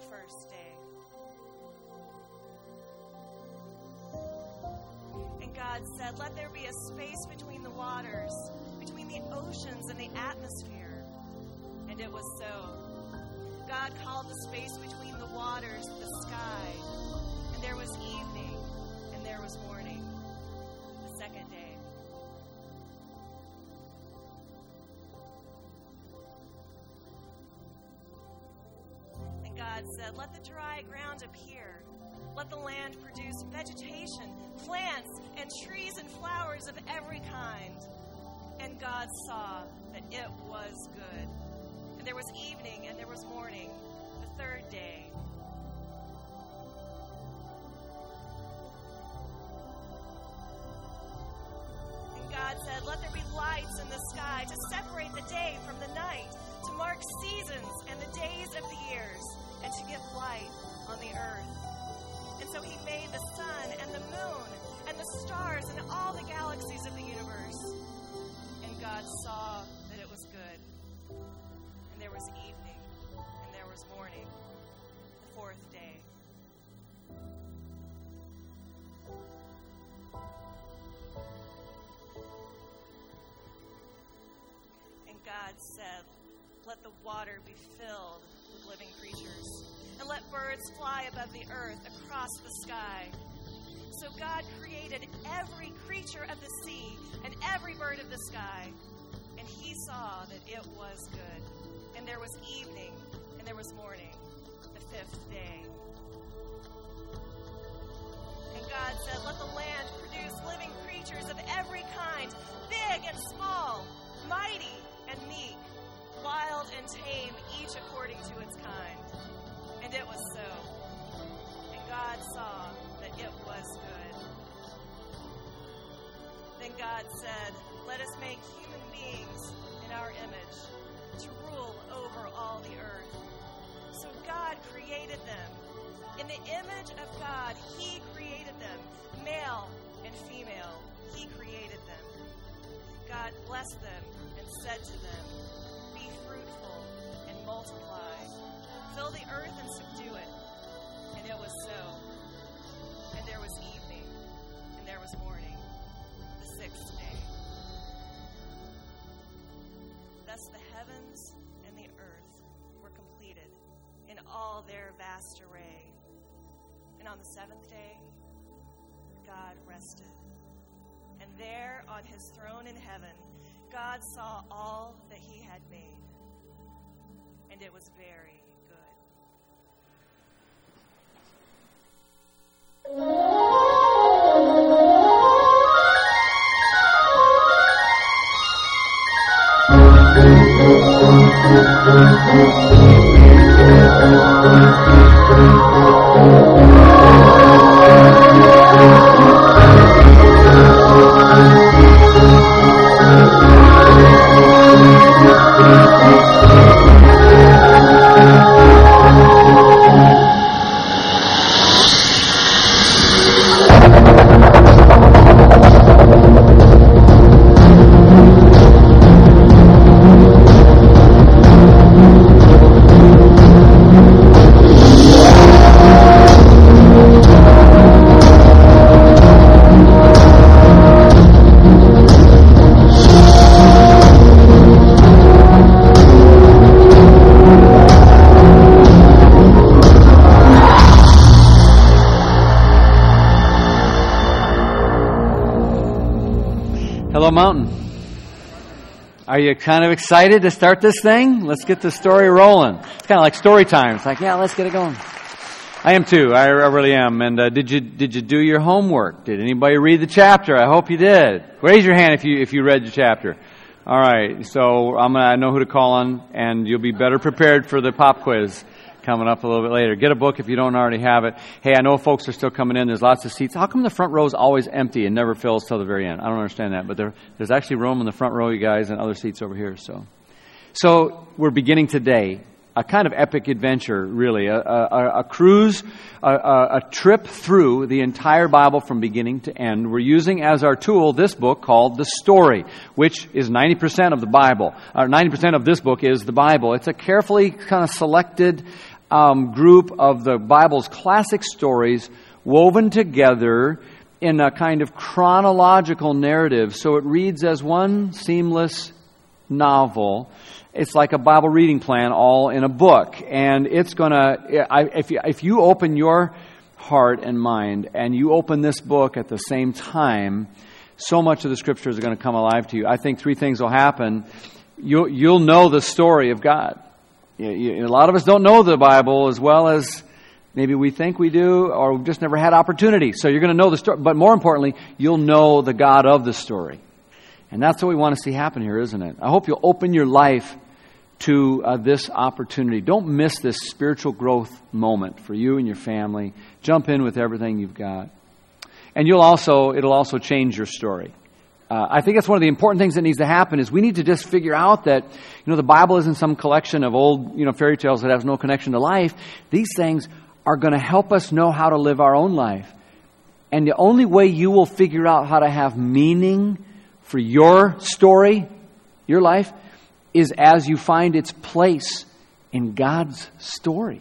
the first day. And God said, Let there be a space between the waters, between the oceans and the atmosphere. And it was so. God called the space between the waters the sky. And there was evening, and there was morning, said, Let the dry ground appear. Let the land produce vegetation, plants, and trees and flowers of every kind. And God saw that it was good. And there was evening and there was morning, the third day. And God said, Let there be lights in the sky to separate the day from the night, to mark seasons and the days of the years, and to give light on the earth. And so he made the sun and the moon and the stars and all the galaxies of the universe. And God saw that it was good. And there was evening and there was morning, the fourth day. And God said, Let the water be filled with living creatures, and let birds fly above the earth across the sky. So God created every creature of the sea and every bird of the sky, and he saw that it was good. And there was evening, and there was morning, the fifth day. And God said, Let the land produce living creatures of every kind, big and small, mighty and meek, wild and tame, each according to its kind. And it was so. And God saw that it was good. Then God said, Let us make human beings in our image to rule over all the earth. So God created them. In the image of God, He created them. Male and female, He created them. God blessed them and said to them, multiply. Fill the earth and subdue it. And it was so. And there was evening, and there was morning, the sixth day. Thus the heavens and the earth were completed in all their vast array. And on the seventh day, God rested. And there on his throne in heaven, God saw all that he had made. And it was very good. Hello, you kind of excited to start this thing? Let's get the story rolling. It's kind of like story time. It's like, yeah, let's get it going. I am too. I, I really am. And uh, did you did you do your homework? Did anybody read the chapter? I hope you did. Raise your hand if you if you read the chapter. All right, so I'm gonna I know who to call on, and you'll be better prepared for the pop quiz coming up a little bit later. Get a book if you don't already have it. Hey, I know folks are still coming in. There's lots of seats. How come the front row is always empty and never fills till the very end? I don't understand that, but there, there's actually room in the front row, you guys, and other seats over here. So, so we're beginning today a kind of epic adventure, really, a, a, a cruise, a, a, trip through the entire Bible from beginning to end. We're using as our tool this book called the Story, which is 90% of the Bible. Uh, or 90% of this book is the Bible. It's a carefully kind of selected um, group of the Bible's classic stories woven together in a kind of chronological narrative. So it reads as one seamless novel it's like a Bible reading plan all in a book. And it's going to, if you, if you open your heart and mind and you open this book at the same time, so much of the scriptures are going to come alive to you. I think three things will happen. You'll, you'll know the story of God. You, a lot of us don't know the Bible as well as maybe we think we do, or we've just never had opportunity. So you're going to know the story. But more importantly, you'll know the God of the story. And that's what we want to see happen here, isn't it? I hope you'll open your life to uh, this opportunity. Don't miss this spiritual growth moment for you and your family. Jump in with everything you've got. And you'll also, it'll also change your story. Uh, I think that's one of the important things that needs to happen is we need to just figure out that, you know, the Bible isn't some collection of old, you know, fairy tales that has no connection to life. These things are going to help us know how to live our own life. And the only way you will figure out how to have meaning for your story, your life, is as you find its place in God's story.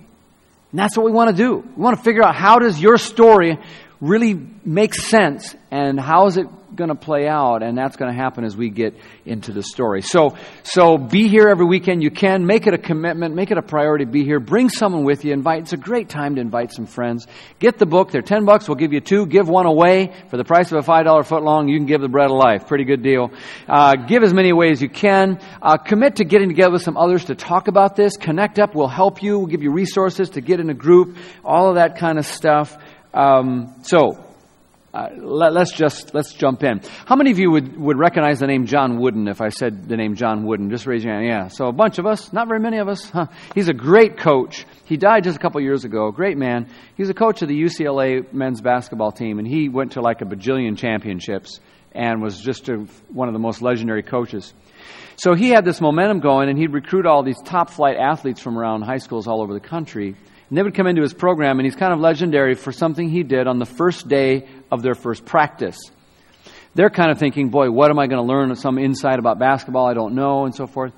And that's what we want to do. We want to figure out how does your story really makes sense and how is it going to play out, and that's going to happen as we get into the story. So, so be here every weekend you can. Make it a commitment. Make it a priority be here. Bring someone with you. Invite. It's a great time to invite some friends. Get the book. They're ten bucks. We'll give you two. Give one away for the price of a five dollar foot long. You can give the bread of life. Pretty good deal. Uh, give as many away as you can. Uh, commit to getting together with some others to talk about this. Connect up. We'll help you. We'll give you resources to get in a group. All of that kind of stuff. Um, so uh, let, us just let's jump in. How many of you would, would recognize the name John Wooden if I said the name John Wooden? Just raise your hand. Yeah. So a bunch of us, not very many of us. Huh. He's a great coach. He died just a couple years ago. Great man. He's a coach of the UCLA men's basketball team, and he went to like a bajillion championships and was just a, one of the most legendary coaches. So he had this momentum going, and he'd recruit all these top flight athletes from around high schools all over the country. And they would come into his program, and he's kind of legendary for something he did on the first day of their first practice. They're kind of thinking, boy, what am I going to learn? Some insight about basketball I don't know, and so forth.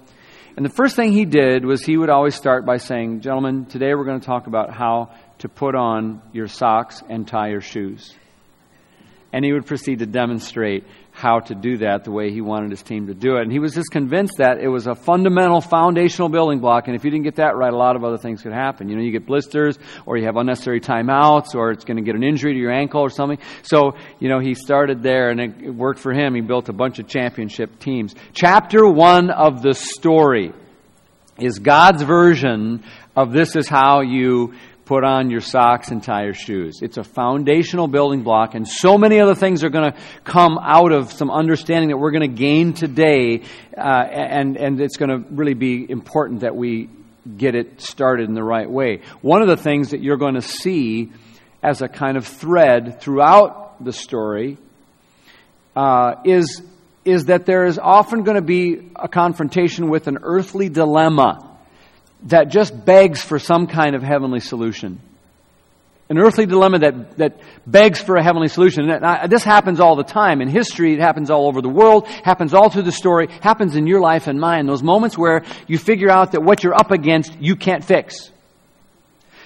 And the first thing he did was he would always start by saying, Gentlemen, today we're going to talk about how to put on your socks and tie your shoes. And he would proceed to demonstrate how to do that the way he wanted his team to do it. And he was just convinced that it was a fundamental foundational building block. And if you didn't get that right, a lot of other things could happen. You know, you get blisters or you have unnecessary timeouts or it's going to get an injury to your ankle or something. So, you know, he started there and it worked for him. He built a bunch of championship teams. Chapter one of the story is God's version of this is how you put on your socks and tie your shoes. It's a foundational building block, and so many other things are going to come out of some understanding that we're going to gain today, uh, and, and it's going to really be important that we get it started in the right way. One of the things that you're going to see as a kind of thread throughout the story uh, is, is that there is often going to be a confrontation with an earthly dilemma that just begs for some kind of heavenly solution. An earthly dilemma that, that begs for a heavenly solution. And this happens all the time. In history, it happens all over the world, happens all through the story, happens in your life and mine. Those moments where you figure out that what you're up against, you can't fix.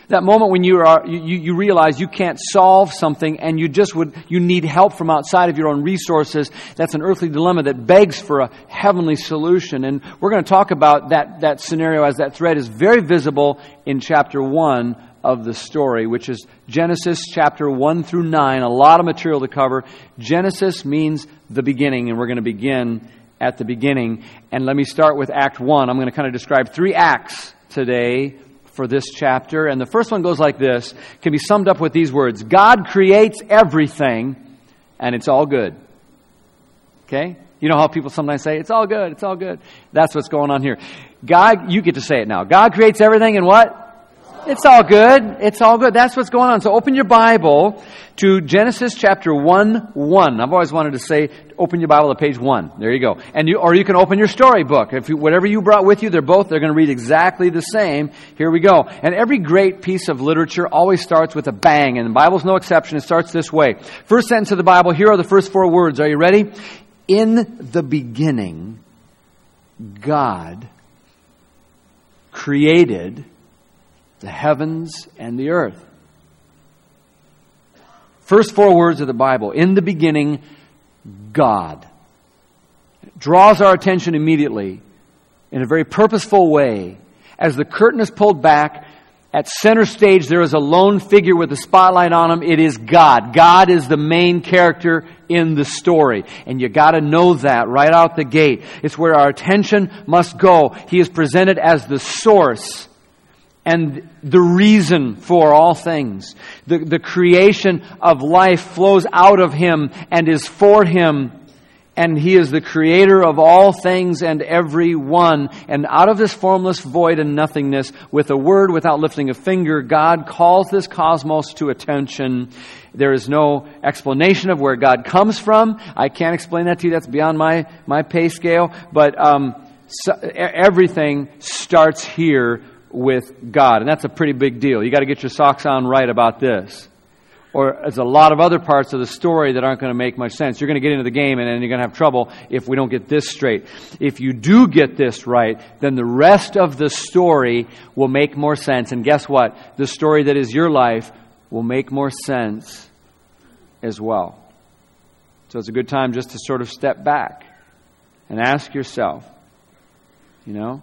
That moment when you, are, you, you realize you can't solve something and you just would, you need help from outside of your own resources. That's an earthly dilemma that begs for a heavenly solution. And we're going to talk about that, that scenario as that thread is very visible in chapter 1 of the story, which is Genesis chapter 1 through 9. A lot of material to cover. Genesis means the beginning, and we're going to begin at the beginning. And let me start with Act 1. I'm going to kind of describe three acts today for this chapter. And the first one goes like this can be summed up with these words God creates everything, and it's all good. Okay? You know how people sometimes say, it's all good, it's all good. That's what's going on here. God, you get to say it now. God creates everything and what? It's all good. It's all good. That's what's going on. So open your Bible to Genesis chapter 1, 1. I've always wanted to say, open your Bible to page 1. There you go. And you, or you can open your storybook. If you, whatever you brought with you, they're both, they're going to read exactly the same. Here we go. And every great piece of literature always starts with a bang, and the Bible's no exception. It starts this way. First sentence of the Bible, here are the first four words. Are you ready? In the beginning, God created the heavens and the earth. First four words of the Bible. In the beginning, God. It draws our attention immediately in a very purposeful way. As the curtain is pulled back, at center stage there is a lone figure with a spotlight on him. It is God. God is the main character in the story. And you gotta know that right out the gate. It's where our attention must go. He is presented as the source and the reason for all things. The, the creation of life flows out of Him and is for Him. And He is the creator of all things and every one. And out of this formless void and nothingness, with a word without lifting a finger, God calls this cosmos to attention. There is no explanation of where God comes from. I can't explain that to you. That's beyond my, my pay scale. But um, so, everything starts here with God. And that's a pretty big deal. You got to get your socks on right about this. Or there's a lot of other parts of the story that aren't going to make much sense. You're going to get into the game and then you're going to have trouble if we don't get this straight. If you do get this right, then the rest of the story will make more sense. And guess what? The story that is your life will make more sense as well. So it's a good time just to sort of step back and ask yourself, you know,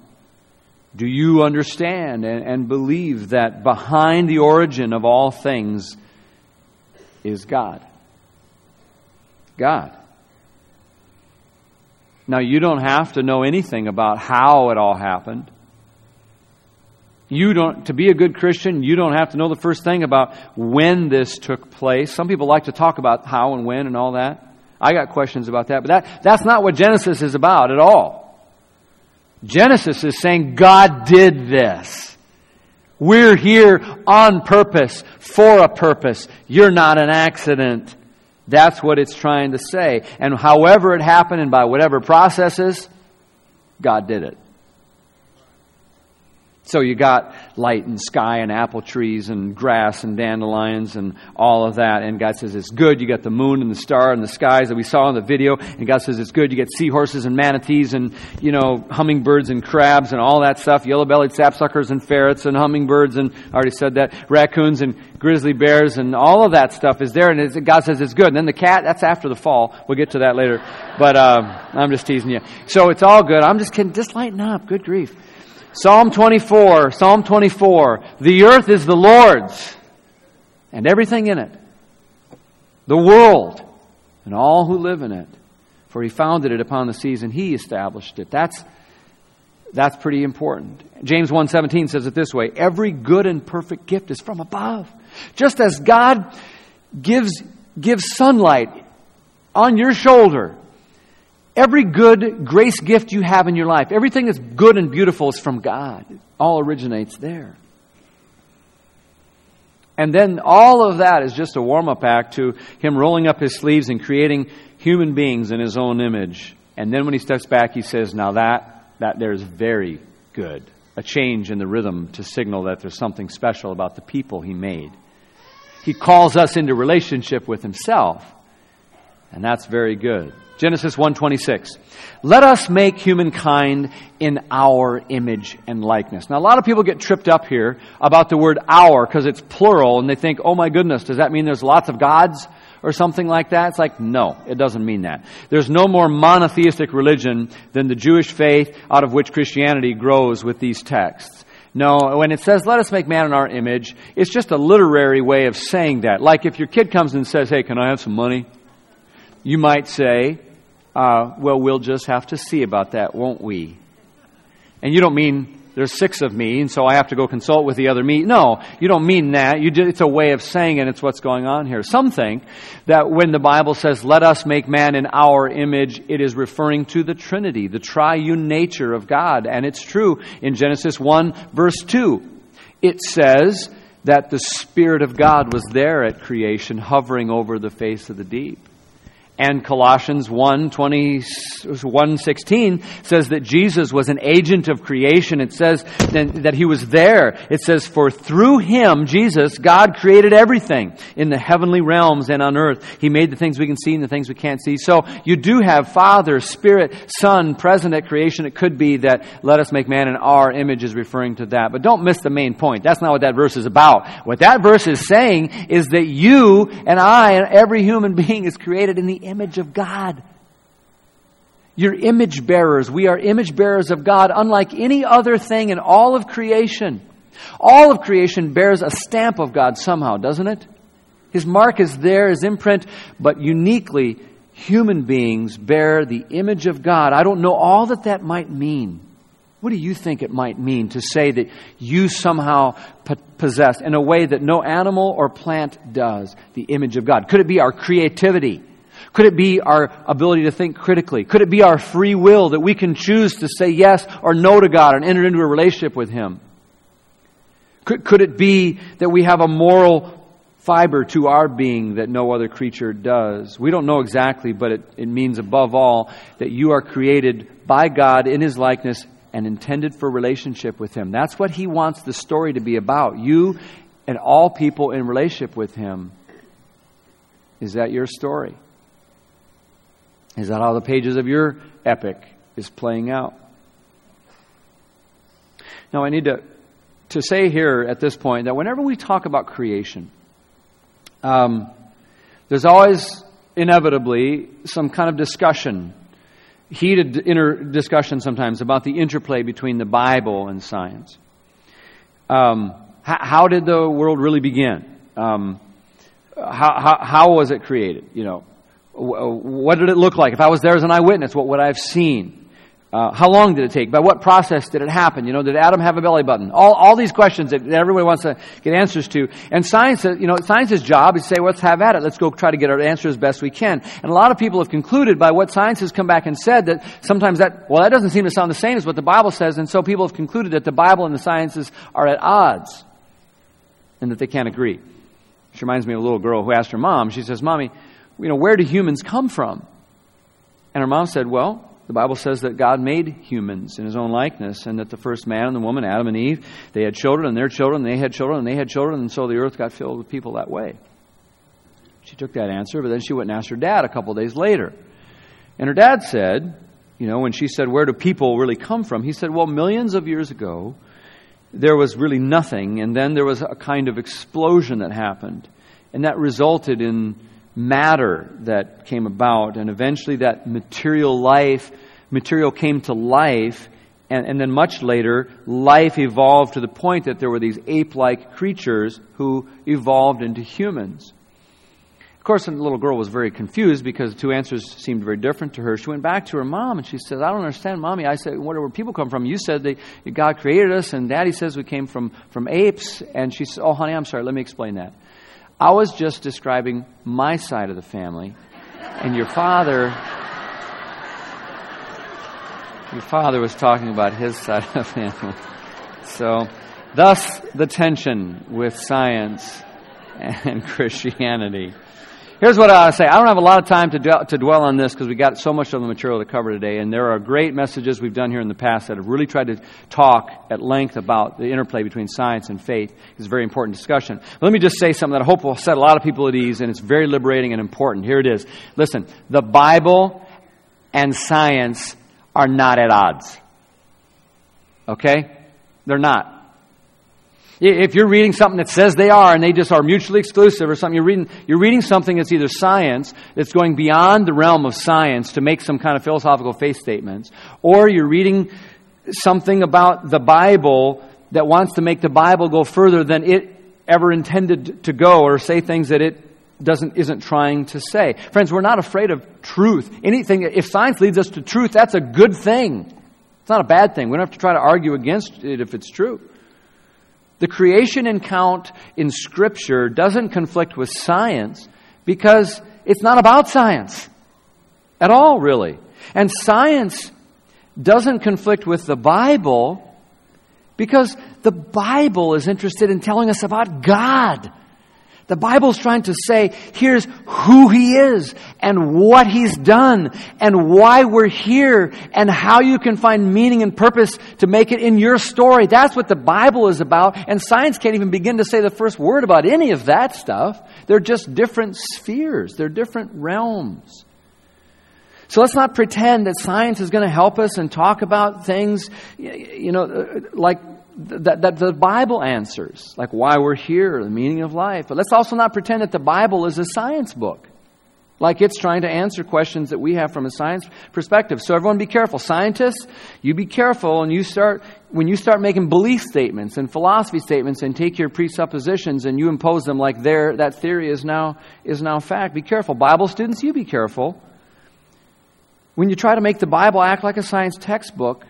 do you understand and, and believe that behind the origin of all things is God? God. Now, you don't have to know anything about how it all happened. You don't, to be a good Christian, you don't have to know the first thing about when this took place. Some people like to talk about how and when and all that. I got questions about that, but that, that's not what Genesis is about at all. Genesis is saying God did this. We're here on purpose, for a purpose. You're not an accident. That's what it's trying to say. And however it happened and by whatever processes, God did it. So you got light and sky and apple trees and grass and dandelions and all of that. And God says it's good. You got the moon and the star and the skies that we saw in the video. And God says it's good. You get seahorses and manatees and, you know, hummingbirds and crabs and all that stuff. Yellow-bellied sapsuckers and ferrets and hummingbirds and, I already said that, raccoons and grizzly bears and all of that stuff is there. And God says it's good. And then the cat, that's after the fall. We'll get to that later. But, uh, I'm just teasing you. So it's all good. I'm just kidding. Just lighten up. Good grief. Psalm 24, Psalm 24. The earth is the Lord's and everything in it. The world and all who live in it. For he founded it upon the seas and he established it. That's, that's pretty important. James 1.17 says it this way. Every good and perfect gift is from above. Just as God gives, gives sunlight on your shoulder Every good grace gift you have in your life, everything that's good and beautiful is from God. It all originates there. And then all of that is just a warm up act to him rolling up his sleeves and creating human beings in his own image. And then when he steps back, he says, Now that, that there's very good. A change in the rhythm to signal that there's something special about the people he made. He calls us into relationship with himself. And that's very good. Genesis 1:26. Let us make humankind in our image and likeness. Now a lot of people get tripped up here about the word our because it's plural and they think, "Oh my goodness, does that mean there's lots of gods?" or something like that? It's like, no, it doesn't mean that. There's no more monotheistic religion than the Jewish faith out of which Christianity grows with these texts. No, when it says, let us make man in our image, it's just a literary way of saying that. Like if your kid comes and says, hey, can I have some money? You might say, uh, well, we'll just have to see about that, won't we? And you don't mean there's six of me, and so I have to go consult with the other me. No, you don't mean that. Just, it's a way of saying it. It's what's going on here. Some think that when the Bible says, let us make man in our image, it is referring to the Trinity, the triune nature of God. And it's true in Genesis 1 verse 2. It says that the Spirit of God was there at creation, hovering over the face of the deep. And Colossians 1, 20, 1 16 says that Jesus was an agent of creation. It says that he was there. It says, For through him, Jesus, God created everything in the heavenly realms and on earth. He made the things we can see and the things we can't see. So you do have Father, Spirit, Son present at creation. It could be that let us make man in our image is referring to that. But don't miss the main point. That's not what that verse is about. What that verse is saying is that you and I and every human being is created in the image of God. You're image bearers. We are image bearers of God, unlike any other thing in all of creation. All of creation bears a stamp of God somehow, doesn't it? His mark is there, his imprint, but uniquely, human beings bear the image of God. I don't know all that that might mean. What do you think it might mean to say that you somehow possess, in a way that no animal or plant does, the image of God? Could it be our creativity? Could it be our ability to think critically? Could it be our free will that we can choose to say yes or no to God and enter into a relationship with Him? Could, could it be that we have a moral fiber to our being that no other creature does? We don't know exactly, but it, it means above all that you are created by God in His likeness and intended for relationship with Him. That's what He wants the story to be about. You and all people in relationship with Him. Is that your story? Is that how the pages of your epic is playing out? Now, I need to, to say here at this point that whenever we talk about creation, um, there's always inevitably some kind of discussion, heated inner discussion sometimes about the interplay between the Bible and science. Um, how, how, did the world really begin? Um, how, how, how was it created? You know, what did it look like? If I was there as an eyewitness, what would I have seen? Uh, how long did it take? By what process did it happen? You know, did Adam have a belly button? All, all these questions that everybody wants to get answers to. And science, you know, science's job is to say, let's have at it. Let's go try to get our answer as best we can. And a lot of people have concluded by what science has come back and said that sometimes that, well, that doesn't seem to sound the same as what the Bible says. And so people have concluded that the Bible and the sciences are at odds and that they can't agree. Which reminds me of a little girl who asked her mom, she says, Mommy, you know, where do humans come from? And her mom said, well, the Bible says that God made humans in his own likeness, and that the first man and the woman, Adam and Eve, they had children, and their children, and they had children, and they had children, and so the earth got filled with people that way. She took that answer, but then she went and asked her dad a couple days later. And her dad said, you know, when she said, Where do people really come from? He said, Well, millions of years ago, there was really nothing, and then there was a kind of explosion that happened, and that resulted in matter that came about, and eventually that material life, material came to life, and, and then much later, life evolved to the point that there were these ape like creatures who evolved into humans. Of course, the little girl was very confused because the two answers seemed very different to her. She went back to her mom and she said, I don't understand, Mommy. I said, Where do people come from? You said that God created us, and Daddy says we came from, from apes. And she said, Oh, honey, I'm sorry. Let me explain that. I was just describing my side of the family, and your father. Your father was talking about his side of the family. So, thus the tension with science and Christianity. Here's what I say. I don't have a lot of time to, dwell, to dwell on this because we got so much of the material to cover today, and there are great messages we've done here in the past that have really tried to talk at length about the interplay between science and faith. It's a very important discussion. But let me just say something that I hope will set a lot of people at ease, and it's very liberating and important. Here it is. Listen, the Bible and science are not at odds. Okay? They're not. If you're reading something that says they are and they just are mutually exclusive or something, you're reading, you're reading something that's either science, that's going beyond the realm of science to make some kind of philosophical faith statements, or you're reading something about the Bible that wants to make the Bible go further than it ever intended to go or say things that it doesn't isn't trying to say. Friends, we're not afraid of truth. Anything if science leads us to truth, that's a good thing. It's not a bad thing. We don't have to try to argue against it if it's true. The creation account in Scripture doesn't conflict with science because it's not about science at all, really. And science doesn't conflict with the Bible because the Bible is interested in telling us about God. The Bible's trying to say, here's who He is and what He's done and why we're here and how you can find meaning and purpose to make it in your story. That's what the Bible is about. And science can't even begin to say the first word about any of that stuff. They're just different spheres. They're different realms. So let's not pretend that science is going to help us and talk about things, you know, uh, like that, that the Bible answers, like why we're here, the meaning of life. But let's also not pretend that the Bible is a science book, like it's trying to answer questions that we have from a science perspective. So everyone be careful. Scientists, you be careful and you start, when you start making belief statements and philosophy statements and take your presuppositions and you impose them like there, that theory is now, is now fact. Be careful. Bible students, you be careful when you try to make the Bible act like a science textbook,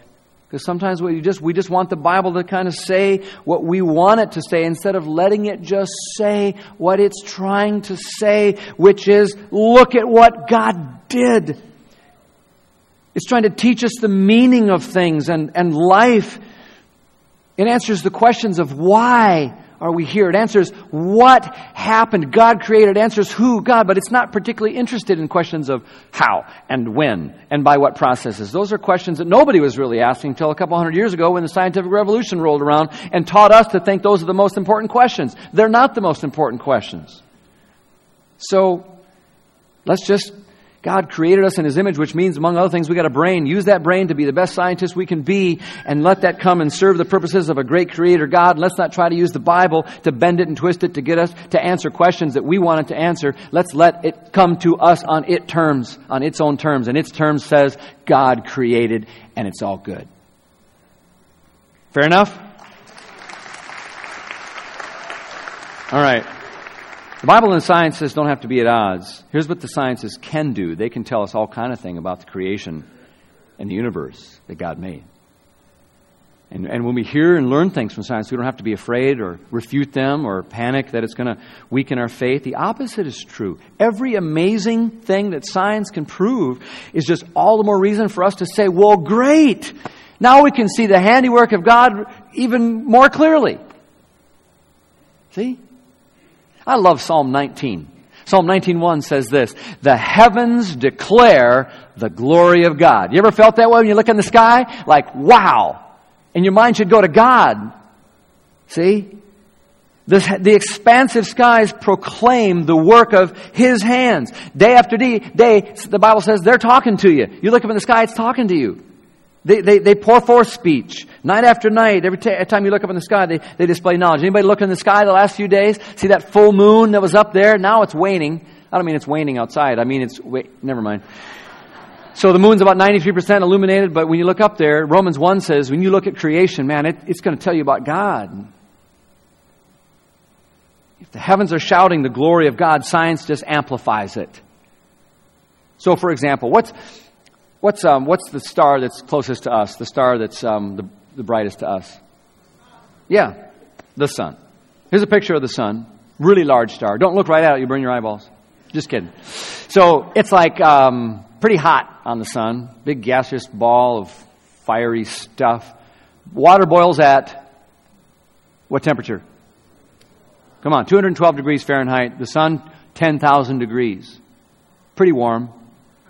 because sometimes we just, we just want the Bible to kind of say what we want it to say instead of letting it just say what it's trying to say, which is, look at what God did. It's trying to teach us the meaning of things and, and life. It answers the questions of why are we here? It answers what happened. God created. It answers who? God. But it's not particularly interested in questions of how and when and by what processes. Those are questions that nobody was really asking until a couple hundred years ago when the scientific revolution rolled around and taught us to think those are the most important questions. They're not the most important questions. So let's just God created us in His image, which means, among other things, we got a brain. Use that brain to be the best scientist we can be and let that come and serve the purposes of a great creator God. Let's not try to use the Bible to bend it and twist it to get us to answer questions that we wanted to answer. Let's let it come to us on its terms, on its own terms. And its terms says God created and it's all good. Fair enough? All right. The Bible and sciences don't have to be at odds. Here's what the sciences can do. They can tell us all kind of thing about the creation and the universe that God made. And, and when we hear and learn things from science, we don't have to be afraid or refute them or panic that it's going to weaken our faith. The opposite is true. Every amazing thing that science can prove is just all the more reason for us to say, well, great! Now we can see the handiwork of God even more clearly. See? I love Psalm 19. Psalm 19.1 says this, The heavens declare the glory of God. You ever felt that way when you look in the sky? Like, wow. And your mind should go to God. See? The, the expansive skies proclaim the work of His hands. Day after day, day, the Bible says they're talking to you. You look up in the sky, it's talking to you. They, they, they pour forth speech. Night after night, every, t- time you look up in the sky, they, they display knowledge. Anybody look in the sky the last few days? See that full moon that was up there? Now it's waning. I don't mean it's waning outside. I mean it's, wait, never mind. So the moon's about 93% illuminated, but when you look up there, Romans 1 says, when you look at creation, man, it, it's going to tell you about God. If the heavens are shouting the glory of God, science just amplifies it. So, for example, what's, What's, um, what's the star that's closest to us? The star that's um, the, the brightest to us? Yeah, the sun. Here's a picture of the sun. Really large star. Don't look right at it, you burn your eyeballs. Just kidding. So it's like um, pretty hot on the sun. Big gaseous ball of fiery stuff. Water boils at what temperature? Come on, 212 degrees Fahrenheit. The sun, 10,000 degrees. Pretty warm.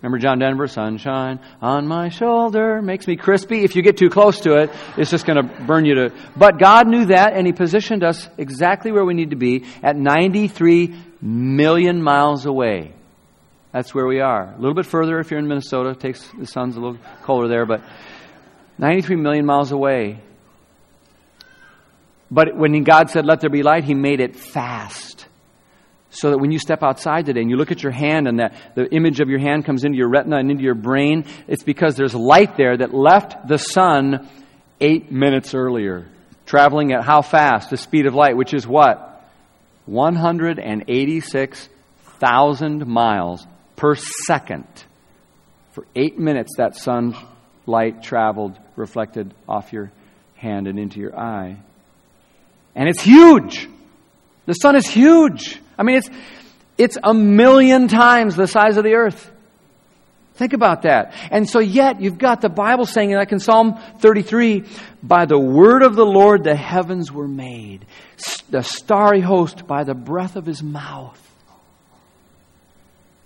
Remember John Denver, sunshine on my shoulder makes me crispy. If you get too close to it, it's just going to burn you to. But God knew that and He positioned us exactly where we need to be at 93 million miles away. That's where we are. A little bit further if you're in Minnesota. It takes, the sun's a little colder there, but 93 million miles away. But when God said, let there be light, He made it fast so that when you step outside today and you look at your hand and that the image of your hand comes into your retina and into your brain, it's because there's light there that left the sun eight minutes earlier, traveling at how fast? The speed of light, which is what? 186,000 miles per second. For eight minutes, that sun light traveled, reflected off your hand and into your eye. And it's huge. The sun is huge. I mean, it's, it's a million times the size of the earth. Think about that. And so, yet, you've got the Bible saying, like in Psalm 33, by the word of the Lord the heavens were made, the starry host by the breath of his mouth.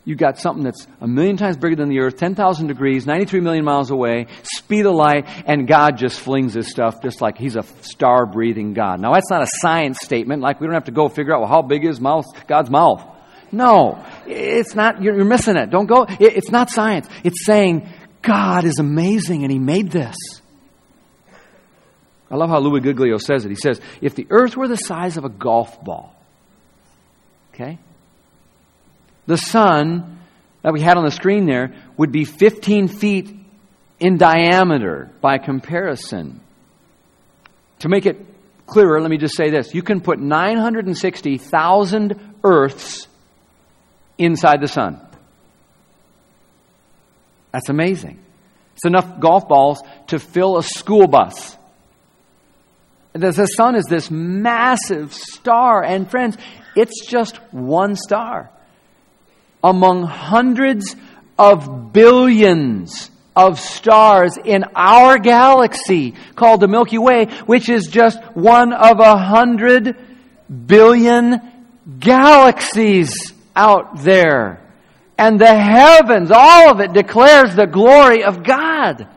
You've got something that's a million times bigger than the earth, 10,000 degrees, 93 million miles away, speed of light, and God just flings this stuff just like he's a star breathing God. Now, that's not a science statement, like we don't have to go figure out, well, how big is mouth, God's mouth? No, it's not, you're, missing it. Don't go, it's not science. It's saying, God is amazing and he made this. I love how Louie Giglio says it. He says, if the earth were the size of a golf ball, okay? The sun that we had on the screen there would be 15 feet in diameter by comparison. To make it clearer, let me just say this. You can put 960,000 Earths inside the sun. That's amazing. It's enough golf balls to fill a school bus. The sun is this massive star, and friends, it's just one star among hundreds of billions of stars in our galaxy called the Milky Way, which is just one of a hundred billion galaxies out there. And the heavens, all of it declares the glory of God.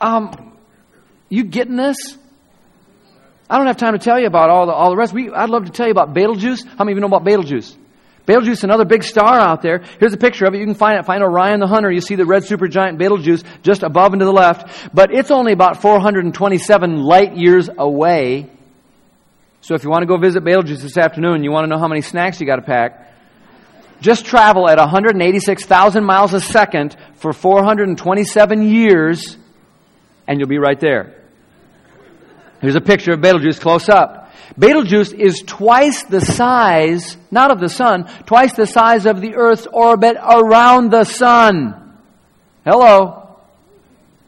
Um, you getting this? I don't have time to tell you about all the, all the rest. We, I'd love to tell you about Betelgeuse. How many of you know about Betelgeuse? Betelgeuse, another big star out there. Here's a picture of it. You can find it. Find Orion the Hunter. You see the red supergiant Betelgeuse just above and to the left. But it's only about 427 light years away. So if you want to go visit Betelgeuse this afternoon, you want to know how many snacks you got to pack, just travel at 186,000 miles a second for 427 years, and you'll be right there. Here's a picture of Betelgeuse close up. Betelgeuse is twice the size, not of the sun, twice the size of the Earth's orbit around the sun. Hello.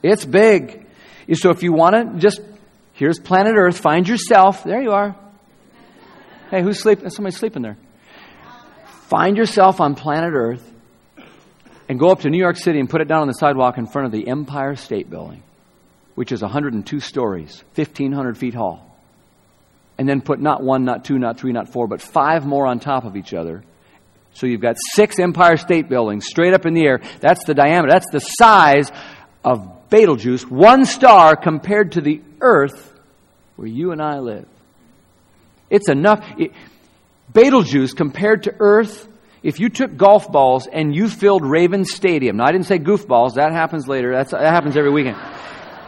It's big. So if you want to just, here's planet Earth, find yourself. There you are. Hey, who's sleeping? Somebody's sleeping there. Find yourself on planet Earth and go up to New York City and put it down on the sidewalk in front of the Empire State Building, which is 102 stories, 1,500 feet tall and then put not one, not two, not three, not four, but five more on top of each other. So you've got six Empire State Buildings straight up in the air. That's the diameter. That's the size of Betelgeuse, one star compared to the earth where you and I live. It's enough. It, Betelgeuse compared to earth, if you took golf balls and you filled Raven Stadium, now I didn't say goofballs, that happens later, That's, that happens every weekend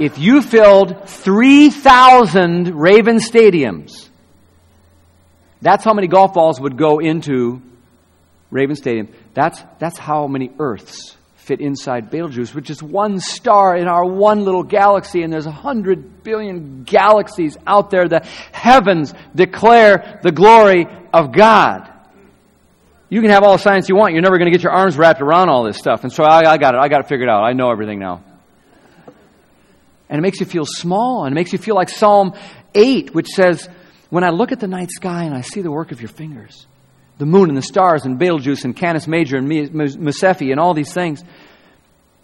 if you filled 3,000 Raven stadiums, that's how many golf balls would go into Raven Stadium. That's, that's how many Earths fit inside Betelgeuse, which is one star in our one little galaxy, and there's a hundred billion galaxies out there. The heavens declare the glory of God. You can have all the science you want. You're never going to get your arms wrapped around all this stuff. And so I, I got it. I got it figured out. I know everything now. And it makes you feel small, and it makes you feel like Psalm 8, which says, When I look at the night sky and I see the work of your fingers, the moon and the stars and Betelgeuse and Canis Major and Mu Cephei and all these things,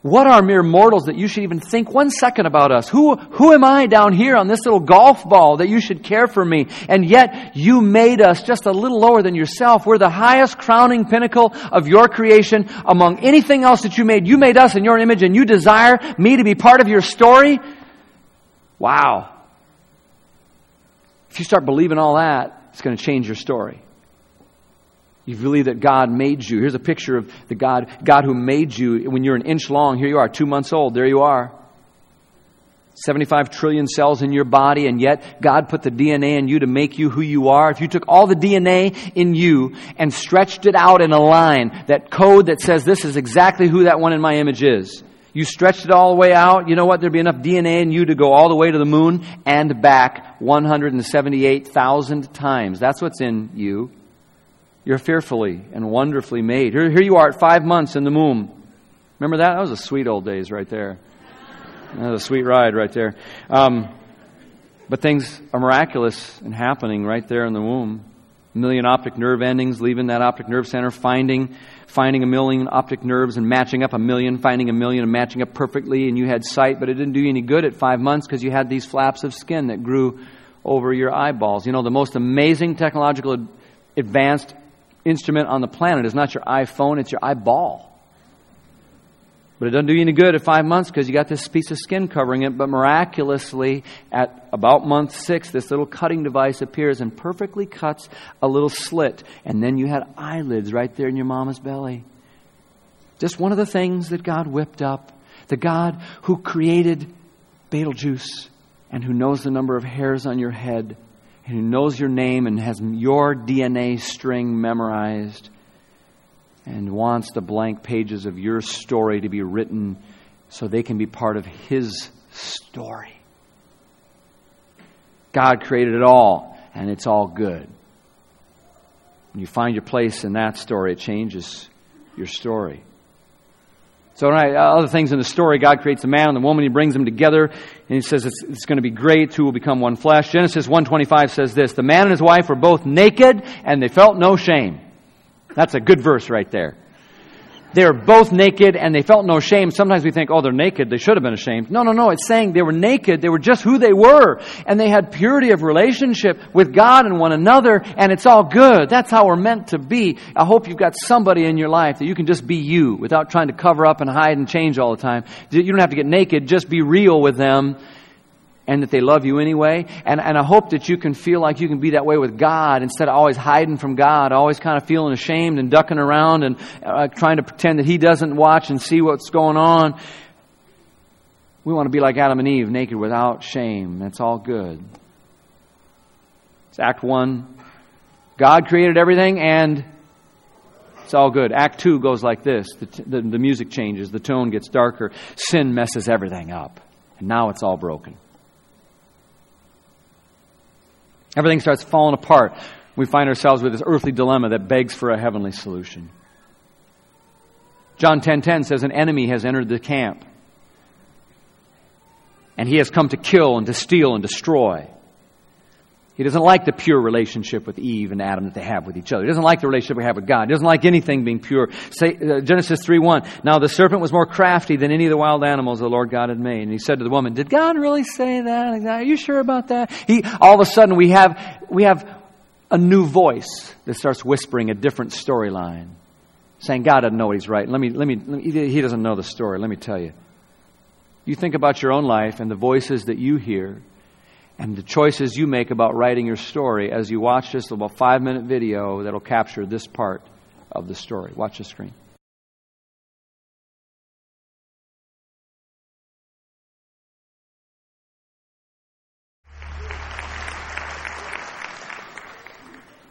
what are mere mortals that you should even think one second about us? Who, who am I down here on this little golf ball that you should care for me? And yet you made us just a little lower than yourself. We're the highest crowning pinnacle of your creation among anything else that you made. You made us in your image and you desire me to be part of your story? Wow. If you start believing all that, it's going to change your story. You believe that God made you. Here's a picture of the God, God who made you when you're an inch long. Here you are, two months old. There you are. 75 trillion cells in your body, and yet God put the DNA in you to make you who you are. If you took all the DNA in you and stretched it out in a line, that code that says this is exactly who that one in my image is, you stretched it all the way out, you know what? There'd be enough DNA in you to go all the way to the moon and back 178,000 times. That's what's in you. You're fearfully and wonderfully made. Here, here you are at five months in the womb. Remember that? That was a sweet old days right there. That's a sweet ride right there. Um, but things are miraculous and happening right there in the womb. A million optic nerve endings leaving that optic nerve center, finding, finding a million optic nerves and matching up a million, finding a million and matching up perfectly, and you had sight, but it didn't do you any good at five months because you had these flaps of skin that grew over your eyeballs. You know, the most amazing technological advanced instrument on the planet is not your iPhone, it's your eyeball. But it doesn't do you any good at five months because you got this piece of skin covering it. But miraculously, at about month six, this little cutting device appears and perfectly cuts a little slit. And then you had eyelids right there in your mama's belly. Just one of the things that God whipped up. The God who created Betelgeuse and who knows the number of hairs on your head and who knows your name and has your DNA string memorized and wants the blank pages of your story to be written so they can be part of His story. God created it all, and it's all good. When you find your place in that story, it changes your story. So, right, uh, other things in the story, God creates the man and the woman. He brings them together, and He says it's, it's going to be great. Two will become one flesh. Genesis 1.25 says this, The man and his wife were both naked, and they felt no shame. That's a good verse right there. They were both naked and they felt no shame. Sometimes we think, oh, they're naked. They should have been ashamed. No, no, no. It's saying they were naked. They were just who they were. And they had purity of relationship with God and one another. And it's all good. That's how we're meant to be. I hope you've got somebody in your life that you can just be you without trying to cover up and hide and change all the time. You don't have to get naked. Just be real with them and that they love you anyway. And, and I hope that you can feel like you can be that way with God instead of always hiding from God, always kind of feeling ashamed and ducking around and uh, trying to pretend that He doesn't watch and see what's going on. We want to be like Adam and Eve, naked without shame. That's all good. It's Act 1. God created everything and it's all good. Act 2 goes like this the, the, the music changes, the tone gets darker, sin messes everything up. And now it's all broken. Everything starts falling apart. We find ourselves with this earthly dilemma that begs for a heavenly solution. John 10:10 10, 10 says an enemy has entered the camp. And he has come to kill and to steal and destroy. He doesn't like the pure relationship with Eve and Adam that they have with each other. He doesn't like the relationship we have with God. He doesn't like anything being pure. Say, uh, Genesis 3:1. Now the serpent was more crafty than any of the wild animals the Lord God had made. And he said to the woman, "Did God really say that? Are you sure about that?" He all of a sudden we have we have a new voice that starts whispering a different storyline, saying God doesn't know what He's right. Let me, let me, let me He doesn't know the story. Let me tell you. You think about your own life and the voices that you hear and the choices you make about writing your story as you watch this little five minute video that'll capture this part of the story. Watch the screen.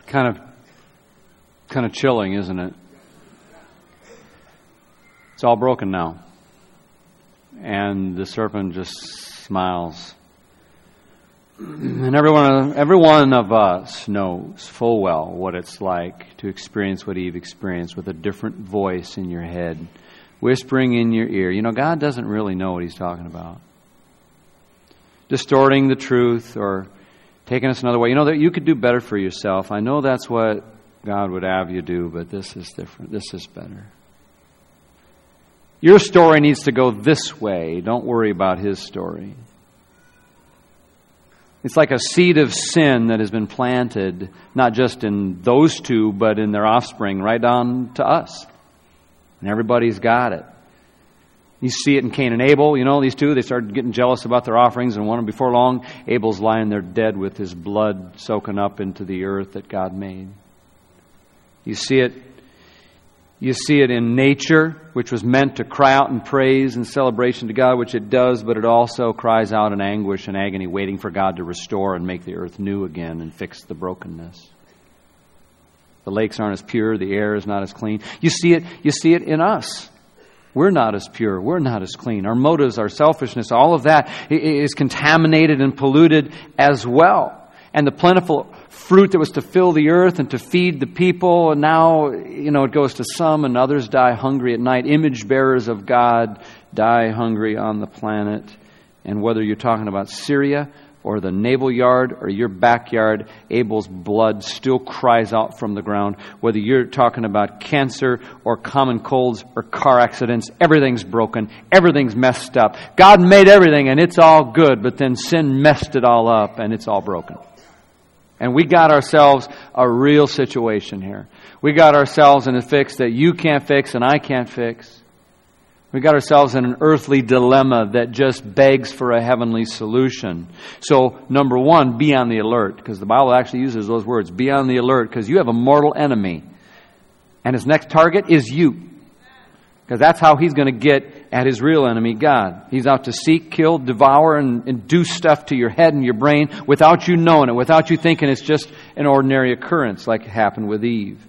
Kind of kind of chilling, isn't it? It's all broken now. And the serpent just smiles and every one, of, every one of us knows full well what it's like to experience what Eve experienced with a different voice in your head, whispering in your ear. You know, God doesn't really know what He's talking about. Distorting the truth or taking us another way. You know, that you could do better for yourself. I know that's what God would have you do, but this is different. This is better. Your story needs to go this way. Don't worry about His story. It's like a seed of sin that has been planted, not just in those two, but in their offspring, right on to us. And everybody's got it. You see it in Cain and Abel. You know, these two, they started getting jealous about their offerings, and one before long, Abel's lying there dead with his blood soaking up into the earth that God made. You see it you see it in nature, which was meant to cry out in praise and celebration to God, which it does, but it also cries out in anguish and agony, waiting for God to restore and make the earth new again and fix the brokenness. The lakes aren't as pure, the air is not as clean. You see it, you see it in us. We're not as pure. We're not as clean. Our motives, our selfishness, all of that is contaminated and polluted as well. And the plentiful fruit that was to fill the earth and to feed the people. And now, you know, it goes to some and others die hungry at night. Image bearers of God die hungry on the planet. And whether you're talking about Syria or the naval yard or your backyard, Abel's blood still cries out from the ground. Whether you're talking about cancer or common colds or car accidents, everything's broken, everything's messed up. God made everything and it's all good, but then sin messed it all up and it's all broken. And we got ourselves a real situation here. We got ourselves in a fix that you can't fix and I can't fix. We got ourselves in an earthly dilemma that just begs for a heavenly solution. So, number one, be on the alert, because the Bible actually uses those words. Be on the alert, because you have a mortal enemy. And his next target is you. Because that's how he's going to get at his real enemy, God. He's out to seek, kill, devour, and, and do stuff to your head and your brain without you knowing it, without you thinking it's just an ordinary occurrence like it happened with Eve.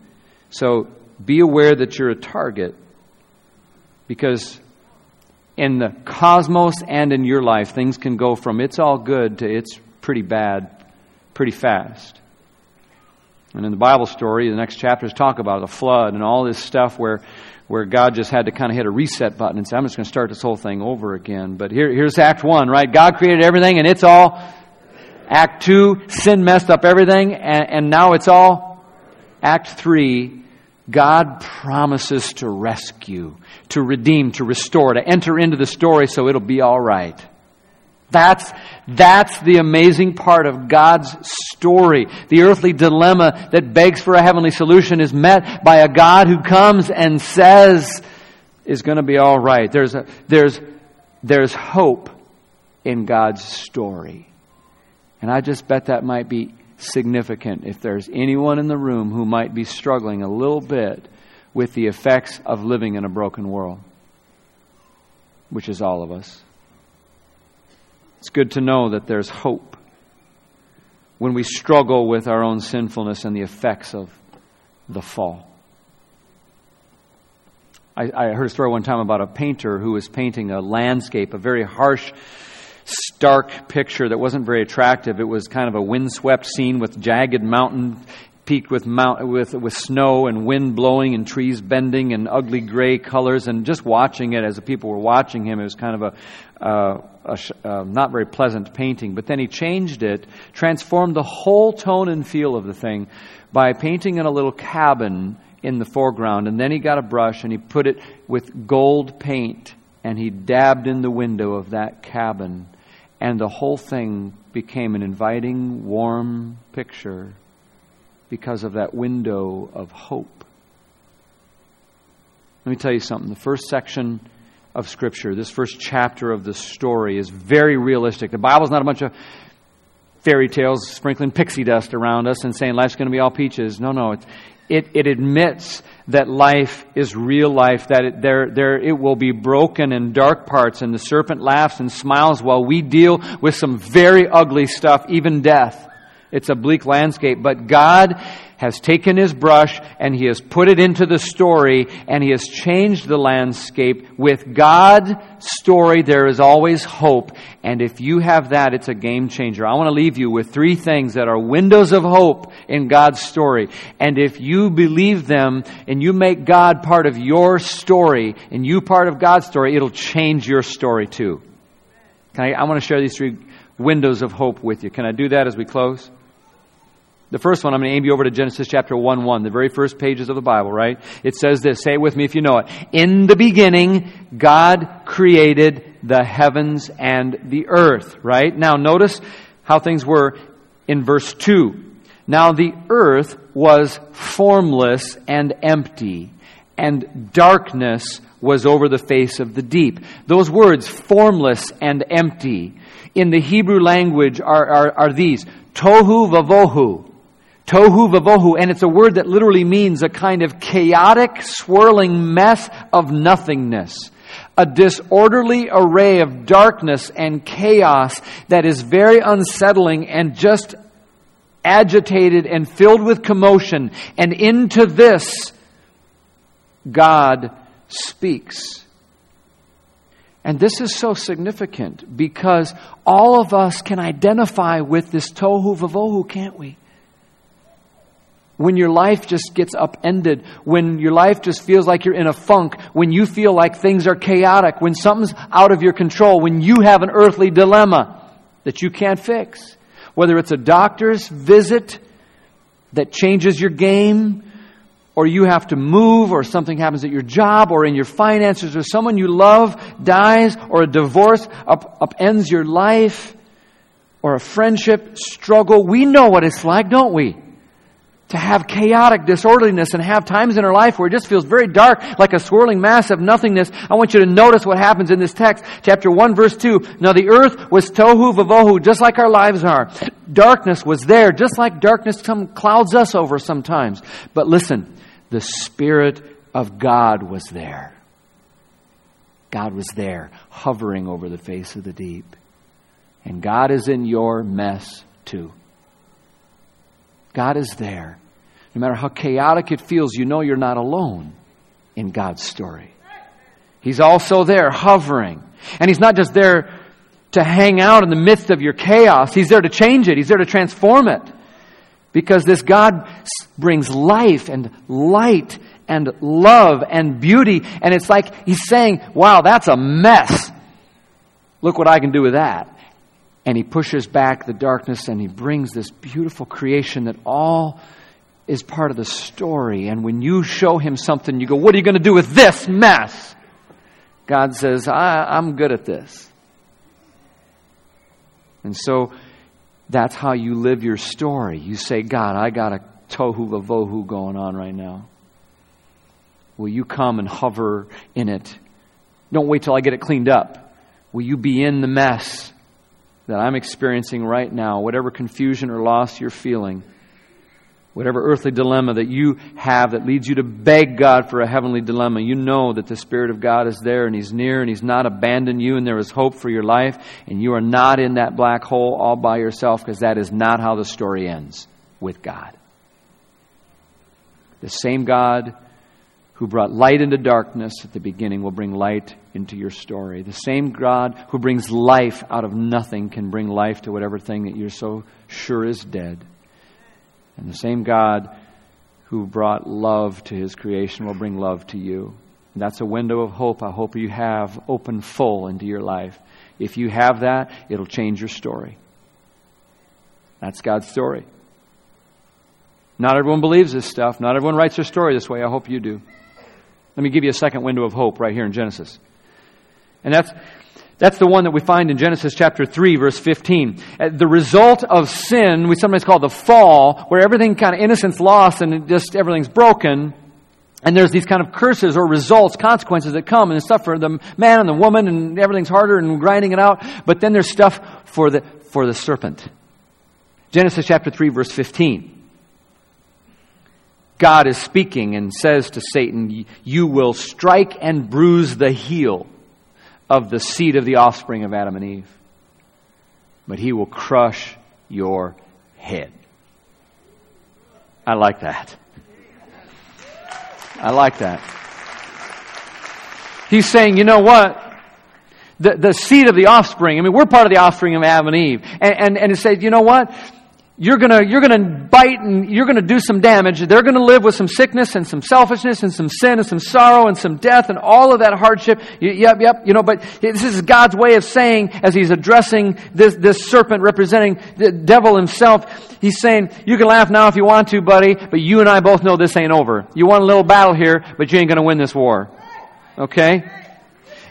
So, be aware that you're a target because in the cosmos and in your life, things can go from it's all good to it's pretty bad pretty fast. And in the Bible story, the next chapters talk about the flood and all this stuff where, where God just had to kind of hit a reset button and say, I'm just going to start this whole thing over again. But here, here's Act 1, right? God created everything and it's all. Act 2, sin messed up everything and, and now it's all. Act 3, God promises to rescue, to redeem, to restore, to enter into the story so it'll be all right. That's, that's the amazing part of God's story. The earthly dilemma that begs for a heavenly solution is met by a God who comes and says, is going to be all right. There's, a, there's, there's hope in God's story. And I just bet that might be significant if there's anyone in the room who might be struggling a little bit with the effects of living in a broken world, which is all of us. It's good to know that there's hope when we struggle with our own sinfulness and the effects of the fall. I, I heard a story one time about a painter who was painting a landscape, a very harsh stark picture that wasn't very attractive. It was kind of a windswept scene with jagged mountain peaked with, mount, with, with snow and wind blowing and trees bending and ugly gray colors. And just watching it as the people were watching him, it was kind of a, uh, a uh, not very pleasant painting. But then he changed it, transformed the whole tone and feel of the thing by painting in a little cabin in the foreground. And then he got a brush and he put it with gold paint and he dabbed in the window of that cabin and the whole thing became an inviting, warm picture because of that window of hope. Let me tell you something. The first section of Scripture, this first chapter of the story, is very realistic. The Bible's not a bunch of fairy tales sprinkling pixie dust around us and saying life's going to be all peaches. No, no. It, it, it admits that life is real life, that it, there, there, it will be broken in dark parts, and the serpent laughs and smiles while we deal with some very ugly stuff, even death. It's a bleak landscape, but God has taken his brush and he has put it into the story and he has changed the landscape. With God's story, there is always hope. And if you have that, it's a game changer. I want to leave you with three things that are windows of hope in God's story. And if you believe them and you make God part of your story and you part of God's story, it'll change your story too. Can I, I want to share these three windows of hope with you. Can I do that as we close? The first one, I'm going to aim you over to Genesis chapter 1 1, the very first pages of the Bible, right? It says this. Say it with me if you know it. In the beginning, God created the heavens and the earth, right? Now, notice how things were in verse 2. Now, the earth was formless and empty, and darkness was over the face of the deep. Those words, formless and empty, in the Hebrew language are, are, are these tohu vavohu. Tohu vavohu, and it's a word that literally means a kind of chaotic, swirling mess of nothingness. A disorderly array of darkness and chaos that is very unsettling and just agitated and filled with commotion. And into this, God speaks. And this is so significant because all of us can identify with this tohu vavohu, can't we? When your life just gets upended, when your life just feels like you're in a funk, when you feel like things are chaotic, when something's out of your control, when you have an earthly dilemma that you can't fix. Whether it's a doctor's visit that changes your game, or you have to move, or something happens at your job, or in your finances, or someone you love dies, or a divorce up, upends your life, or a friendship struggle. We know what it's like, don't we? To have chaotic disorderliness and have times in our life where it just feels very dark, like a swirling mass of nothingness. I want you to notice what happens in this text, chapter 1, verse 2. Now the earth was tohu vavohu, just like our lives are. Darkness was there, just like darkness clouds us over sometimes. But listen, the Spirit of God was there. God was there, hovering over the face of the deep. And God is in your mess too. God is there. No matter how chaotic it feels, you know you're not alone in God's story. He's also there, hovering. And He's not just there to hang out in the midst of your chaos, He's there to change it, He's there to transform it. Because this God brings life and light and love and beauty. And it's like He's saying, wow, that's a mess. Look what I can do with that and he pushes back the darkness and he brings this beautiful creation that all is part of the story. And when you show him something, you go, What are you going to do with this mess? God says, I, am good at this. And so that's how you live your story. You say, God, I got a tohu vavohu going on right now. Will you come and hover in it? Don't wait till I get it cleaned up. Will you be in the mess? That I'm experiencing right now, whatever confusion or loss you're feeling, whatever earthly dilemma that you have that leads you to beg God for a heavenly dilemma, you know that the Spirit of God is there and He's near and He's not abandoned you and there is hope for your life and you are not in that black hole all by yourself because that is not how the story ends with God. The same God who brought light into darkness at the beginning will bring light into your story. The same God who brings life out of nothing can bring life to whatever thing that you're so sure is dead. And the same God who brought love to his creation will bring love to you. And that's a window of hope I hope you have open full into your life. If you have that, it'll change your story. That's God's story. Not everyone believes this stuff. Not everyone writes their story this way. I hope you do. Let me give you a second window of hope right here in Genesis. And that's, that's the one that we find in Genesis chapter 3, verse 15. Uh, the result of sin, we sometimes call the fall, where everything kind of innocence lost and just everything's broken. And there's these kind of curses or results, consequences that come, and stuff for the man and the woman, and everything's harder and grinding it out. But then there's stuff for the, for the serpent. Genesis chapter 3, verse 15. God is speaking and says to Satan, You will strike and bruise the heel of the seed of the offspring of Adam and Eve, but he will crush your head. I like that. I like that. He's saying, you know what? The, the seed of the offspring, I mean, we're part of the offspring of Adam and Eve. And, and, and it says, you know what? You're gonna, you're gonna bite and you're gonna do some damage. They're gonna live with some sickness and some selfishness and some sin and some sorrow and some death and all of that hardship. Yep, yep, you know, but this is God's way of saying, as He's addressing this, this serpent representing the devil himself, He's saying, you can laugh now if you want to, buddy, but you and I both know this ain't over. You won a little battle here, but you ain't gonna win this war. Okay?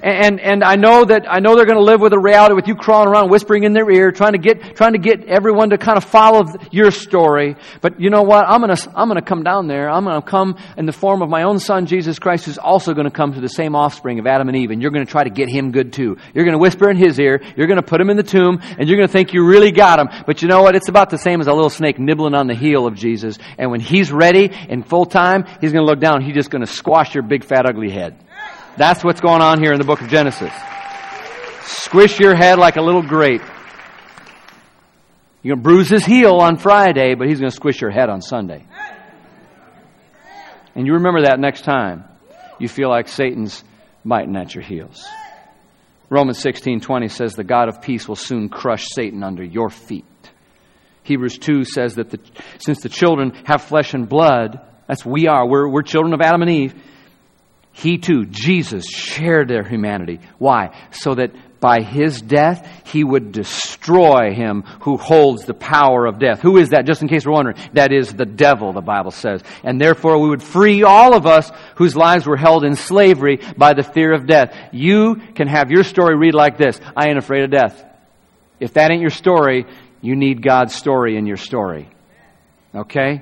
And, and I know that, I know they're going to live with a reality with you crawling around whispering in their ear, trying to get, trying to get everyone to kind of follow your story. But you know what? I'm to, I'm to come down there. I'm to come in the form of my own son, Jesus Christ, who's also going to come to the same offspring of Adam and Eve. And you're going to try to get him good too. You're going to whisper in his ear. You're going to put him in the tomb and you're going to think you really got him. But you know what? It's about the same as a little snake nibbling on the heel of Jesus. And when he's ready in full time, he's going to look down. He's just going to squash your big fat ugly head. That's what's going on here in the book of Genesis. Squish your head like a little grape. You're going to bruise his heel on Friday, but he's going to squish your head on Sunday. And you remember that next time you feel like Satan's biting at your heels. Romans 16:20 says the God of peace will soon crush Satan under your feet. Hebrews 2 says that the, since the children have flesh and blood, that's we are, we're, we're children of Adam and Eve, he too, Jesus, shared their humanity. Why? So that by his death, he would destroy him who holds the power of death. Who is that? Just in case we're wondering. That is the devil, the Bible says. And therefore we would free all of us whose lives were held in slavery by the fear of death. You can have your story read like this. I ain't afraid of death. If that ain't your story, you need God's story in your story. Okay?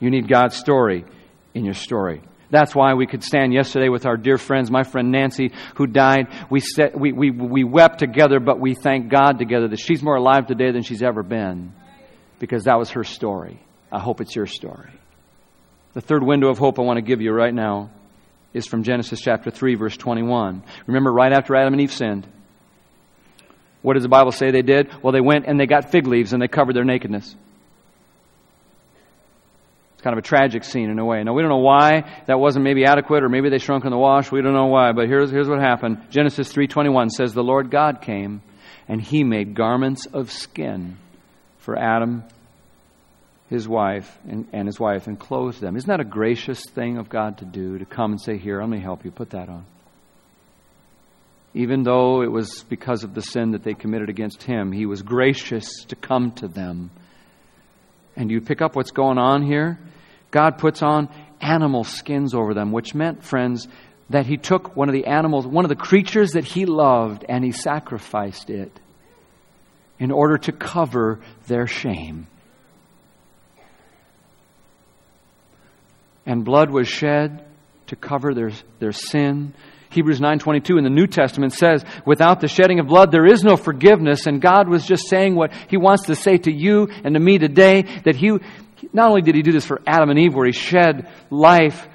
You need God's story in your story. That's why we could stand yesterday with our dear friends, my friend Nancy, who died. We, set, we, we, we wept together, but we thank God together that she's more alive today than she's ever been because that was her story. I hope it's your story. The third window of hope I want to give you right now is from Genesis chapter 3, verse 21. Remember, right after Adam and Eve sinned, what does the Bible say they did? Well, they went and they got fig leaves and they covered their nakedness. It's kind of a tragic scene in a way. Now, we don't know why that wasn't maybe adequate or maybe they shrunk in the wash. We don't know why, but here's, here's what happened. Genesis 3.21 says, The Lord God came and he made garments of skin for Adam, his wife, and, and his wife, and clothed them. Isn't that a gracious thing of God to do, to come and say, Here, let me help you, put that on. Even though it was because of the sin that they committed against him, he was gracious to come to them. And you pick up what's going on here? God puts on animal skins over them, which meant, friends, that He took one of the animals, one of the creatures that He loved, and He sacrificed it in order to cover their shame. And blood was shed to cover their, their sin. Hebrews 9:22 in the New Testament says, "Without the shedding of blood there is no forgiveness." And God was just saying what he wants to say to you and to me today that he not only did he do this for Adam and Eve, where he shed life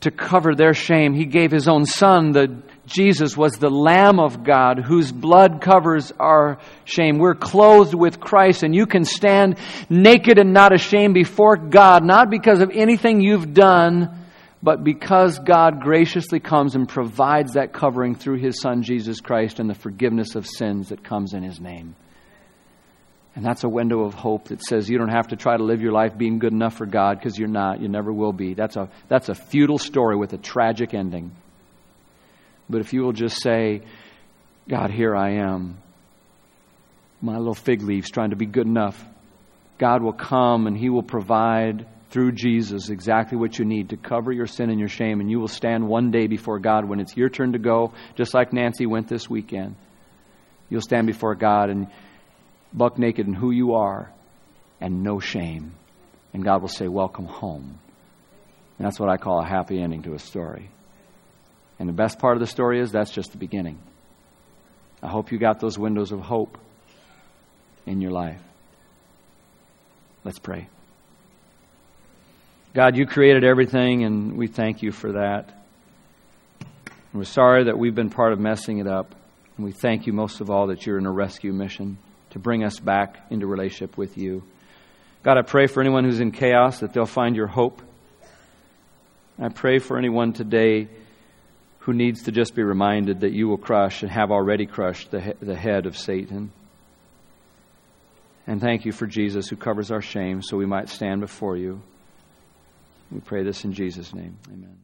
to cover their shame, he gave his own son, the Jesus was the Lamb of God whose blood covers our shame. We're clothed with Christ, and you can stand naked and not ashamed before God, not because of anything you've done, but because God graciously comes and provides that covering through His Son, Jesus Christ, and the forgiveness of sins that comes in His name. And that's a window of hope that says you don't have to try to live your life being good enough for God because you're not. You never will be. That's a, that's a futile story with a tragic ending. But if you will just say, God, here I am, my little fig leaves trying to be good enough, God will come and He will provide through Jesus exactly what you need to cover your sin and your shame. And you will stand one day before God when it's your turn to go, just like Nancy went this weekend. You'll stand before God and buck naked in who you are and no shame. And God will say, Welcome home. And that's what I call a happy ending to a story. And the best part of the story is that's just the beginning. I hope you got those windows of hope in your life. Let's pray. God, you created everything, and we thank you for that. We're sorry that we've been part of messing it up. And we thank you most of all that you're in a rescue mission to bring us back into relationship with you. God, I pray for anyone who's in chaos that they'll find your hope. I pray for anyone today who needs to just be reminded that you will crush and have already crushed the, he- the head of Satan. And thank you for Jesus who covers our shame so we might stand before you. We pray this in Jesus' name. Amen.